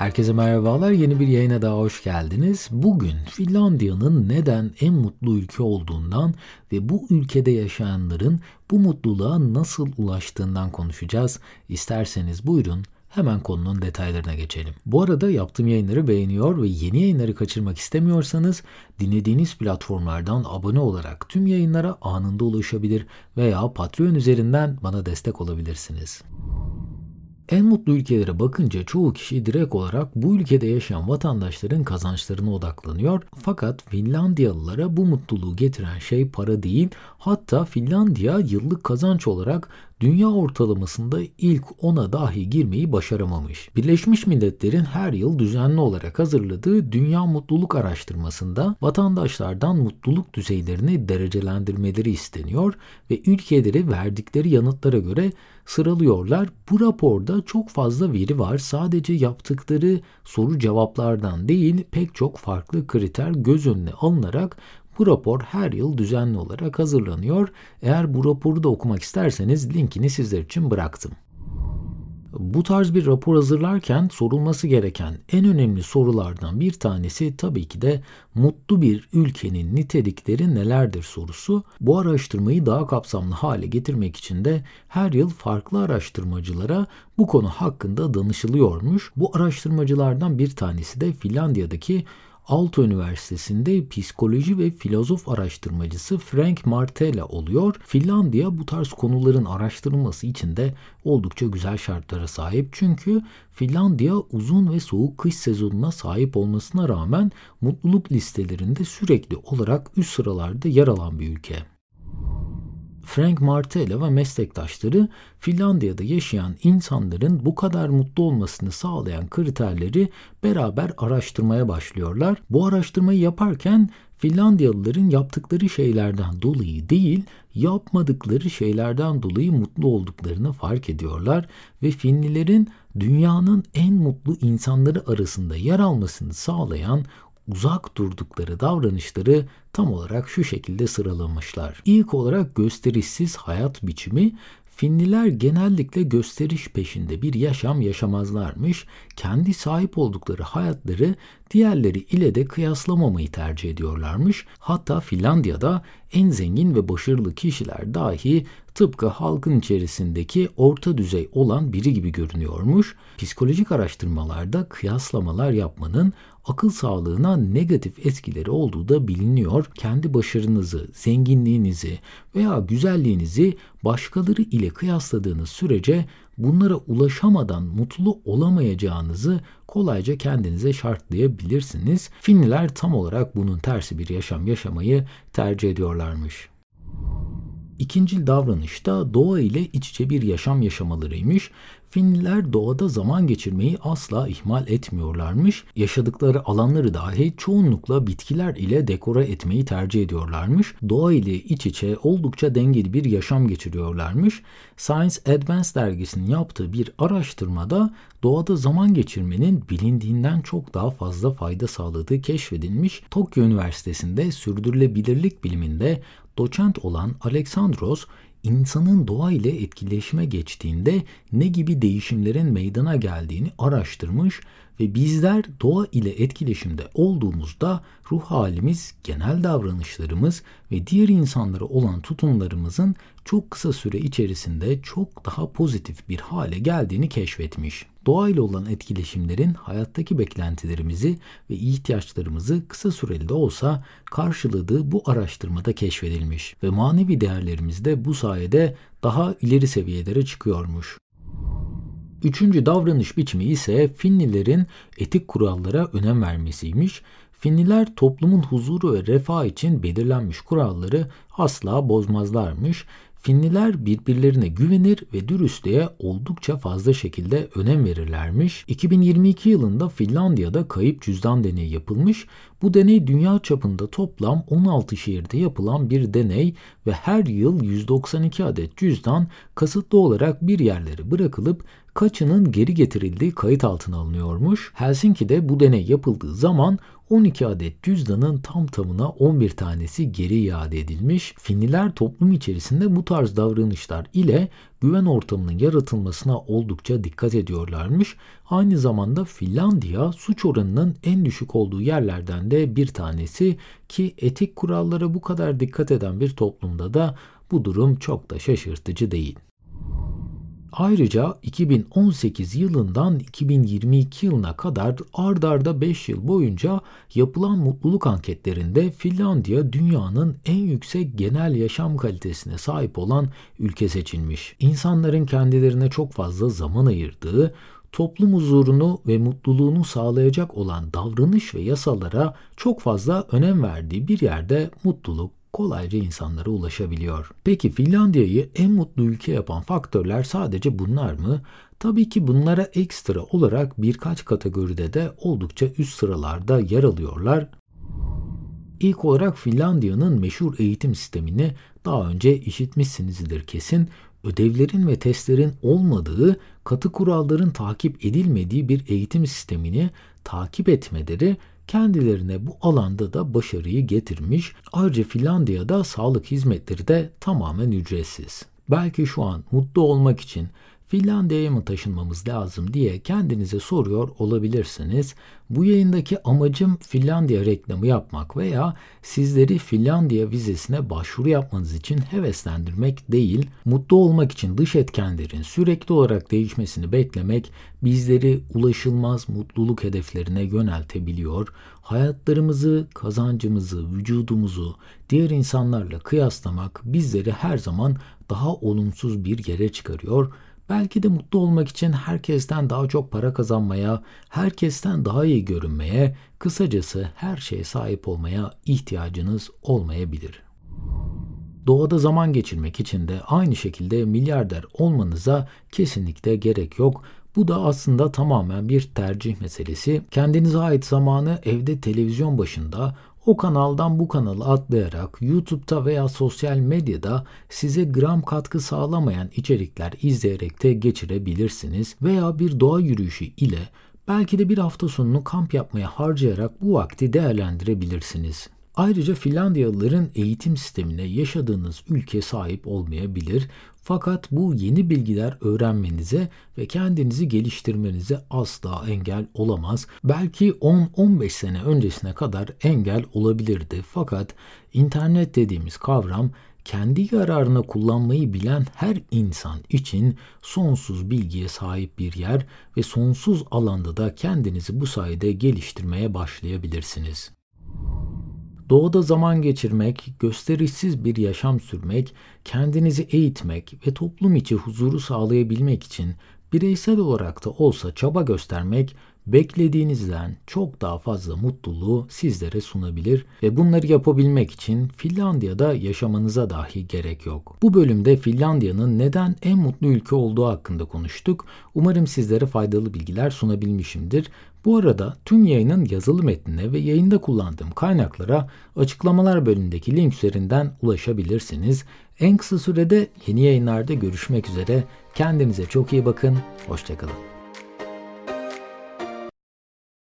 Herkese merhabalar. Yeni bir yayına daha hoş geldiniz. Bugün Finlandiya'nın neden en mutlu ülke olduğundan ve bu ülkede yaşayanların bu mutluluğa nasıl ulaştığından konuşacağız. İsterseniz buyurun hemen konunun detaylarına geçelim. Bu arada yaptığım yayınları beğeniyor ve yeni yayınları kaçırmak istemiyorsanız dinlediğiniz platformlardan abone olarak tüm yayınlara anında ulaşabilir veya Patreon üzerinden bana destek olabilirsiniz. En mutlu ülkelere bakınca çoğu kişi direkt olarak bu ülkede yaşayan vatandaşların kazançlarına odaklanıyor. Fakat Finlandiyalılara bu mutluluğu getiren şey para değil. Hatta Finlandiya yıllık kazanç olarak dünya ortalamasında ilk 10'a dahi girmeyi başaramamış. Birleşmiş Milletler'in her yıl düzenli olarak hazırladığı Dünya Mutluluk Araştırması'nda vatandaşlardan mutluluk düzeylerini derecelendirmeleri isteniyor ve ülkeleri verdikleri yanıtlara göre sıralıyorlar. Bu raporda çok fazla veri var. Sadece yaptıkları soru cevaplardan değil pek çok farklı kriter göz önüne alınarak bu rapor her yıl düzenli olarak hazırlanıyor. Eğer bu raporu da okumak isterseniz linkini sizler için bıraktım. Bu tarz bir rapor hazırlarken sorulması gereken en önemli sorulardan bir tanesi tabii ki de mutlu bir ülkenin nitelikleri nelerdir sorusu. Bu araştırmayı daha kapsamlı hale getirmek için de her yıl farklı araştırmacılara bu konu hakkında danışılıyormuş. Bu araştırmacılardan bir tanesi de Finlandiya'daki Aalto Üniversitesi'nde psikoloji ve filozof araştırmacısı Frank Martella oluyor. Finlandiya bu tarz konuların araştırılması için de oldukça güzel şartlara sahip. Çünkü Finlandiya uzun ve soğuk kış sezonuna sahip olmasına rağmen mutluluk listelerinde sürekli olarak üst sıralarda yer alan bir ülke. Frank Martella ve meslektaşları Finlandiya'da yaşayan insanların bu kadar mutlu olmasını sağlayan kriterleri beraber araştırmaya başlıyorlar. Bu araştırmayı yaparken Finlandiyalıların yaptıkları şeylerden dolayı değil, yapmadıkları şeylerden dolayı mutlu olduklarını fark ediyorlar ve Finlilerin dünyanın en mutlu insanları arasında yer almasını sağlayan uzak durdukları davranışları tam olarak şu şekilde sıralamışlar. İlk olarak gösterişsiz hayat biçimi Finliler genellikle gösteriş peşinde bir yaşam yaşamazlarmış. Kendi sahip oldukları hayatları diğerleri ile de kıyaslamamayı tercih ediyorlarmış. Hatta Finlandiya'da en zengin ve başarılı kişiler dahi tıpkı halkın içerisindeki orta düzey olan biri gibi görünüyormuş. Psikolojik araştırmalarda kıyaslamalar yapmanın akıl sağlığına negatif etkileri olduğu da biliniyor. Kendi başarınızı, zenginliğinizi veya güzelliğinizi başkaları ile kıyasladığınız sürece bunlara ulaşamadan mutlu olamayacağınızı kolayca kendinize şartlayabilirsiniz. Finliler tam olarak bunun tersi bir yaşam yaşamayı tercih ediyorlarmış. İkinci davranışta doğa ile iç içe bir yaşam yaşamalarıymış. Finliler doğada zaman geçirmeyi asla ihmal etmiyorlarmış. Yaşadıkları alanları dahi çoğunlukla bitkiler ile dekora etmeyi tercih ediyorlarmış. Doğa ile iç içe oldukça dengeli bir yaşam geçiriyorlarmış. Science Advance dergisinin yaptığı bir araştırmada doğada zaman geçirmenin bilindiğinden çok daha fazla fayda sağladığı keşfedilmiş. Tokyo Üniversitesi'nde sürdürülebilirlik biliminde doçent olan Alexandros insanın doğa ile etkileşime geçtiğinde ne gibi değişimlerin meydana geldiğini araştırmış ve bizler doğa ile etkileşimde olduğumuzda ruh halimiz, genel davranışlarımız ve diğer insanlara olan tutumlarımızın çok kısa süre içerisinde çok daha pozitif bir hale geldiğini keşfetmiş. Doğayla olan etkileşimlerin hayattaki beklentilerimizi ve ihtiyaçlarımızı kısa süreli de olsa karşıladığı bu araştırmada keşfedilmiş ve manevi değerlerimiz de bu sayede daha ileri seviyelere çıkıyormuş. Üçüncü davranış biçimi ise Finlilerin etik kurallara önem vermesiymiş. Finliler toplumun huzuru ve refah için belirlenmiş kuralları asla bozmazlarmış. Finliler birbirlerine güvenir ve dürüstlüğe oldukça fazla şekilde önem verirlermiş. 2022 yılında Finlandiya'da kayıp cüzdan deneyi yapılmış. Bu deney dünya çapında toplam 16 şehirde yapılan bir deney ve her yıl 192 adet cüzdan kasıtlı olarak bir yerlere bırakılıp kaçının geri getirildiği kayıt altına alınıyormuş. Helsinki'de bu deney yapıldığı zaman 12 adet cüzdanın tam tamına 11 tanesi geri iade edilmiş. Finliler toplum içerisinde bu tarz davranışlar ile güven ortamının yaratılmasına oldukça dikkat ediyorlarmış. Aynı zamanda Finlandiya suç oranının en düşük olduğu yerlerden de bir tanesi ki etik kurallara bu kadar dikkat eden bir toplumda da bu durum çok da şaşırtıcı değil. Ayrıca 2018 yılından 2022 yılına kadar ard arda 5 yıl boyunca yapılan mutluluk anketlerinde Finlandiya dünyanın en yüksek genel yaşam kalitesine sahip olan ülke seçilmiş. İnsanların kendilerine çok fazla zaman ayırdığı, toplum huzurunu ve mutluluğunu sağlayacak olan davranış ve yasalara çok fazla önem verdiği bir yerde mutluluk, kolayca insanlara ulaşabiliyor. Peki Finlandiya'yı en mutlu ülke yapan faktörler sadece bunlar mı? Tabii ki bunlara ekstra olarak birkaç kategoride de oldukça üst sıralarda yer alıyorlar. İlk olarak Finlandiya'nın meşhur eğitim sistemini daha önce işitmişsinizdir kesin. Ödevlerin ve testlerin olmadığı, katı kuralların takip edilmediği bir eğitim sistemini takip etmeleri kendilerine bu alanda da başarıyı getirmiş. Ayrıca Finlandiya'da sağlık hizmetleri de tamamen ücretsiz. Belki şu an mutlu olmak için Finlandiya'ya mı taşınmamız lazım diye kendinize soruyor olabilirsiniz. Bu yayındaki amacım Finlandiya reklamı yapmak veya sizleri Finlandiya vizesine başvuru yapmanız için heveslendirmek değil, mutlu olmak için dış etkenlerin sürekli olarak değişmesini beklemek bizleri ulaşılmaz mutluluk hedeflerine yöneltebiliyor. Hayatlarımızı, kazancımızı, vücudumuzu diğer insanlarla kıyaslamak bizleri her zaman daha olumsuz bir yere çıkarıyor Belki de mutlu olmak için herkesten daha çok para kazanmaya, herkesten daha iyi görünmeye, kısacası her şeye sahip olmaya ihtiyacınız olmayabilir. Doğada zaman geçirmek için de aynı şekilde milyarder olmanıza kesinlikle gerek yok. Bu da aslında tamamen bir tercih meselesi. Kendinize ait zamanı evde televizyon başında o kanaldan bu kanala atlayarak YouTube'da veya sosyal medyada size gram katkı sağlamayan içerikler izleyerek de geçirebilirsiniz veya bir doğa yürüyüşü ile belki de bir hafta sonunu kamp yapmaya harcayarak bu vakti değerlendirebilirsiniz. Ayrıca Finlandiyalıların eğitim sistemine yaşadığınız ülke sahip olmayabilir fakat bu yeni bilgiler öğrenmenize ve kendinizi geliştirmenize asla engel olamaz. Belki 10-15 sene öncesine kadar engel olabilirdi fakat internet dediğimiz kavram kendi yararına kullanmayı bilen her insan için sonsuz bilgiye sahip bir yer ve sonsuz alanda da kendinizi bu sayede geliştirmeye başlayabilirsiniz. Doğada zaman geçirmek, gösterişsiz bir yaşam sürmek, kendinizi eğitmek ve toplum içi huzuru sağlayabilmek için bireysel olarak da olsa çaba göstermek beklediğinizden çok daha fazla mutluluğu sizlere sunabilir ve bunları yapabilmek için Finlandiya'da yaşamanıza dahi gerek yok. Bu bölümde Finlandiya'nın neden en mutlu ülke olduğu hakkında konuştuk. Umarım sizlere faydalı bilgiler sunabilmişimdir. Bu arada tüm yayının yazılı metnine ve yayında kullandığım kaynaklara açıklamalar bölümündeki link üzerinden ulaşabilirsiniz. En kısa sürede yeni yayınlarda görüşmek üzere. Kendinize çok iyi bakın. Hoşçakalın.